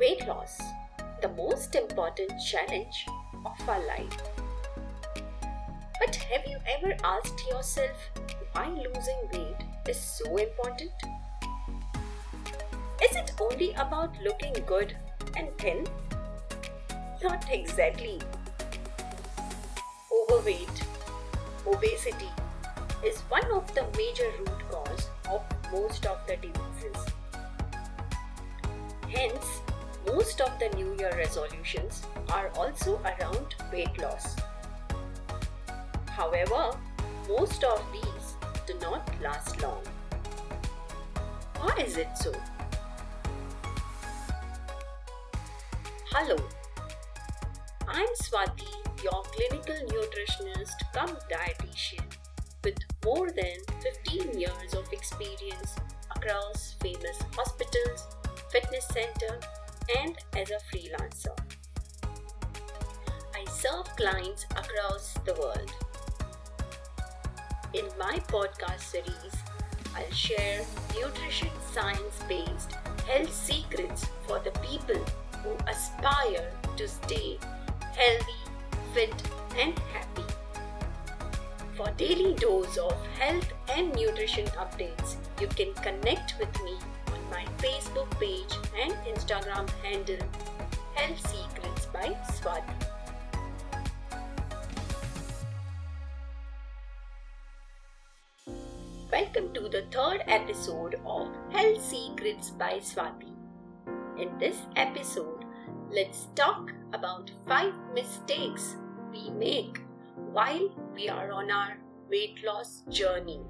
Weight loss, the most important challenge of our life. But have you ever asked yourself why losing weight is so important? Is it only about looking good and thin? Not exactly. Overweight, obesity is one of the major root cause of most of the diseases. Hence, most of the New Year resolutions are also around weight loss. However, most of these do not last long. Why is it so? Hello, I'm Swati, your clinical nutritionist come dietitian with more than 15 years of experience across famous hospitals, fitness center, and as a freelancer. I serve clients across the world. In my podcast series, I'll share nutrition science based health secrets for the people who aspire to stay healthy, fit, and happy. For daily dose of health and nutrition updates, you can connect with me Facebook page and Instagram handle Health Secrets by Swati. Welcome to the third episode of Health Secrets by Swati. In this episode, let's talk about 5 mistakes we make while we are on our weight loss journey.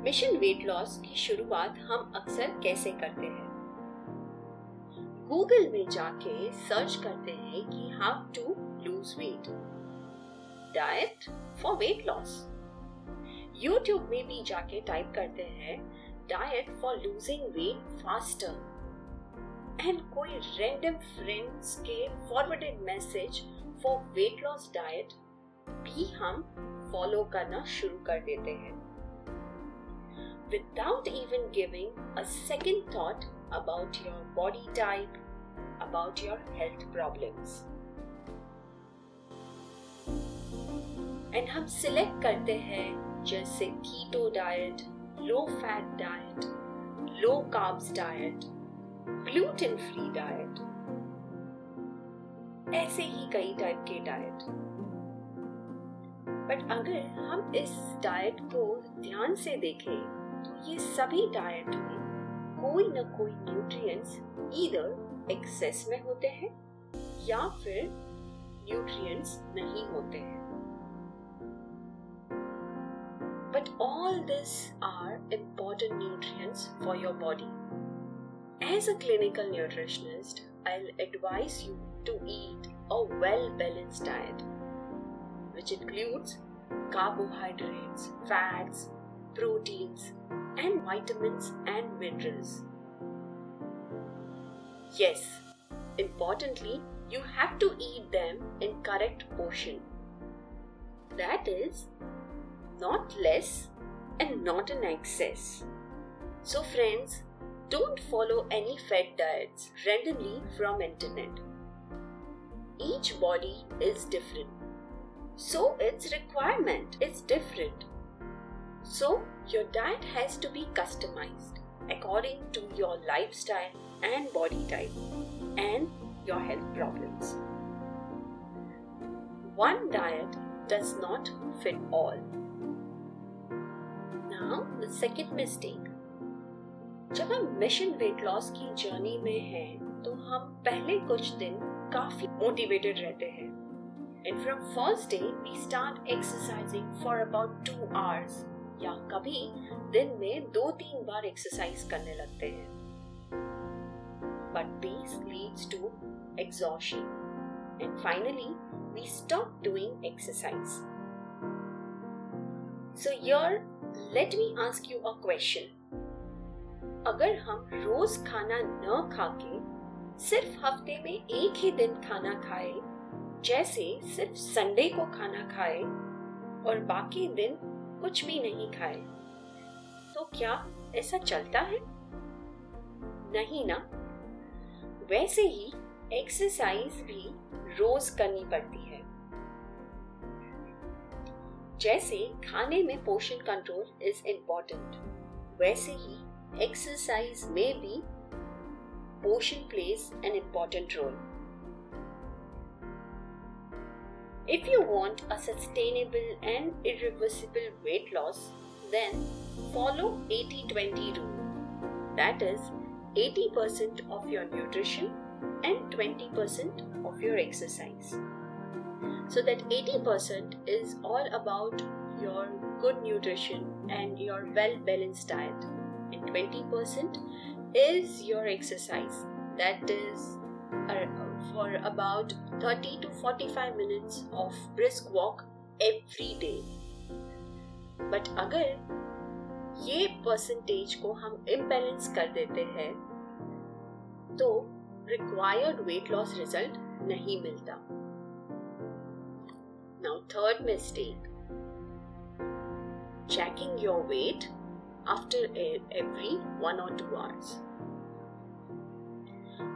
Mission weight loss की शुरुआत हम अक्सर कैसे करते हैं? Google में जाके search करते हैं कि how to lose weight diet for weight loss YouTube में भी जाके टाइप करते हैं diet for losing weight faster and कोई रैंडम फ्रेंड्स के forwarded message for weight loss diet भी हम फॉलो करना शुरू कर देते हैं। Without even giving a second thought about your body type, about your health problems. And हम सिलेक्ट करते हैं जैसे keto diet low fat diet low carbs diet gluten free diet ऐसे ही कई टाइप के डाइट बट अगर हम इस डाइट को ध्यान से देखें तो ये सभी डाइट में कोई न कोई न्यूट्रिएंट्स इधर एक्सेस में होते हैं या फिर न्यूट्रिएंट्स नहीं होते हैं But all this are important nutrients for your body. As a clinical nutritionist, I'll advise you to eat a well balanced diet, which includes carbohydrates, fats, proteins, and vitamins and minerals. Yes, importantly, you have to eat them in correct portion. That is, not less and not in excess. So friends, don't follow any fat diets randomly from internet. Each body is different. So its requirement is different. So, your diet has to be customized according to your lifestyle and body type and your health problems. One diet does not fit all. Now, the second mistake. जब हम mission weight loss की journey में हैं तो हम पहले कुछ दिन काफ़ी मोटिवेटेड रहते हैं and from first day we start exercising for about two hours या कभी दिन में दो तीन बार एक्सरसाइज करने लगते हैं। But this leads to exhaustion. And finally, we stop doing exercise. So here, let me ask you a question. अगर हम रोज खाना न खाके सिर्फ़ हफ़्ते में एक ही दिन खाना खाए, जैसे सिर्फ़ संडे को खाना खाए, और बाकी दिन कुछ भी नहीं खाए। तो क्या ऐसा चलता है? नहीं ना। वैसे ही एक्सरसाइज भी रोज करनी पड़ती है। जैसे खाने में पोषण कंट्रोल इज़ इम्पोर्टेंट वैसे ही एक्सरसाइज में भी पोषण plays an important role If you want a sustainable and irreversible weight loss, then follow 80 20 rule. That is 80% of your nutrition and 20% of your exercise. So that 80% is all about your good nutrition and your well balanced diet, and 20% is your exercise. That is uh, for about 30 to 45 minutes of brisk walk every day. But अगर ये percentage को हम imbalance कर देते हैं तो required weight loss result नहीं मिलता now third mistake checking your weight after every one or two hours.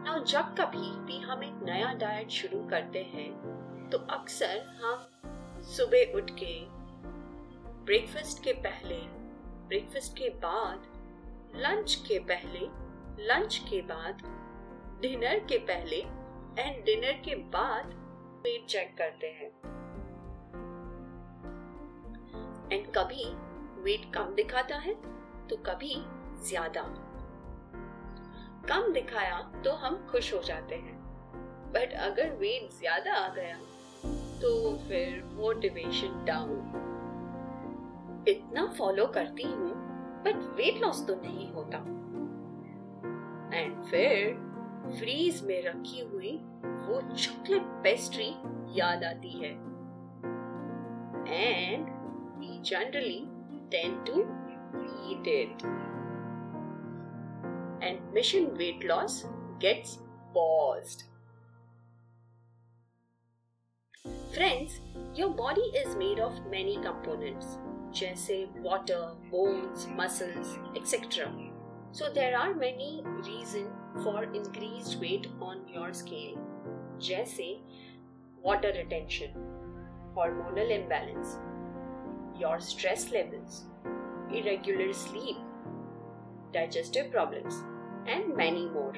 Now, जब कभी भी हम एक नया डाइट शुरू करते हैं तो अक्सर हम सुबह उठ के ब्रेकफास्ट के पहले ब्रेकफास्ट के बाद लंच के पहले लंच के बाद डिनर के पहले एंड डिनर के बाद वेट चेक करते हैं। एंड कभी वेट कम दिखाता है तो कभी ज़्यादा। कम दिखाया तो हम खुश हो जाते हैं। बट अगर वेट ज़्यादा आ गया तो फिर मोटिवेशन डाउन इतना फॉलो करती हूँ बट वेट लॉस तो नहीं होता। एंड फिर फ्रीज में रखी हुई वो चॉकलेट पेस्ट्री याद आती है। And we generally tend to eat it and mission weight loss gets paused friends your body is made of many components जैसे water bones muscles etc so there are many reasons for increased weight on your scale, जैसे water retention, hormonal imbalance, your stress levels, irregular sleep, digestive problems, and many more.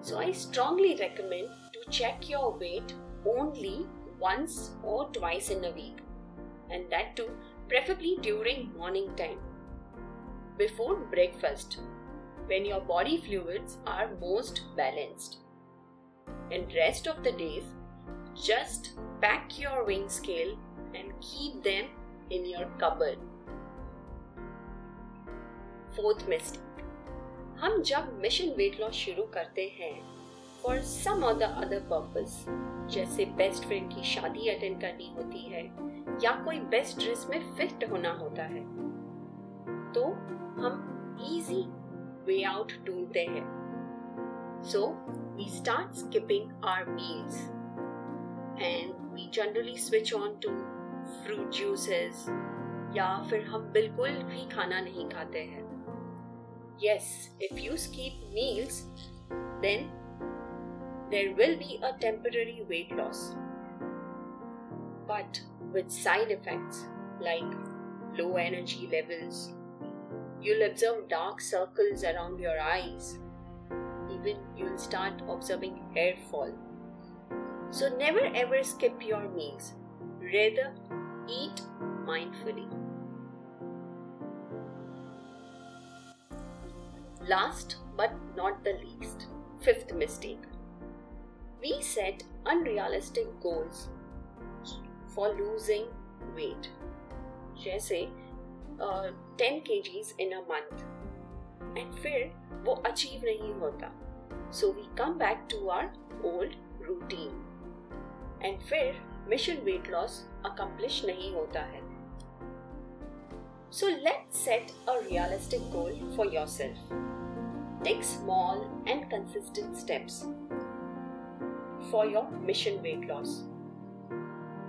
So, I strongly recommend to check your weight only once or twice in a week, and that too preferably during morning time before breakfast when your body fluids are most balanced. And rest of the days, just pack your weighing scale and keep them in your cupboard. Fourth mistake. हम जब mission weight loss शुरू करते हैं for some or the other purpose जैसे best friend की शादी attend करनी होती है, या कोई बेस्ट ड्रेस में फिट होना होता है तो हम इजी वे आउट ढूंढते हैं। So we start skipping our meals and we generally switch on to fruit juices या फिर हम बिल्कुल भी खाना नहीं खाते हैं। Yes if you skip meals then there will be a temporary weight loss but with side effects like low energy levels You'll observe dark circles around your eyes. Even you'll start observing hair fall. So never ever skip your meals. Rather, eat mindfully. Last but not the least, fifth mistake. We set unrealistic goals for losing weight. जैसे ten K Gs in a month and फिर वो achieve नहीं होता so we come back to our old routine and फिर mission weight loss accomplish नहीं होता है So let's set a realistic goal for yourself. Take small and consistent steps for your mission weight loss.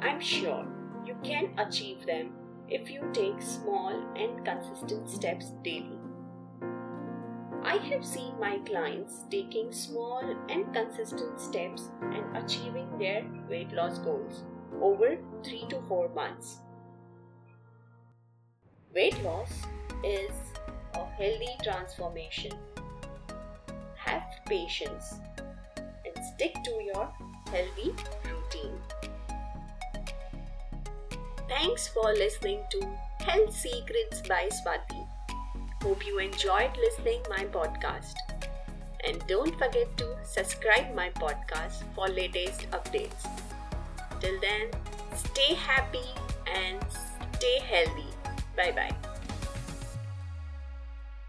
I'm sure you can achieve them if you take small and consistent steps daily. I have seen my clients taking small and consistent steps and achieving their weight loss goals over 3 to 4 months. Weight loss is a healthy transformation. Have patience and stick to your healthy routine. Thanks for listening to Health Secrets by Swati. Hope you enjoyed listening my podcast. And don't forget to subscribe my podcast for latest updates. Till then, stay happy and stay healthy. Bye bye.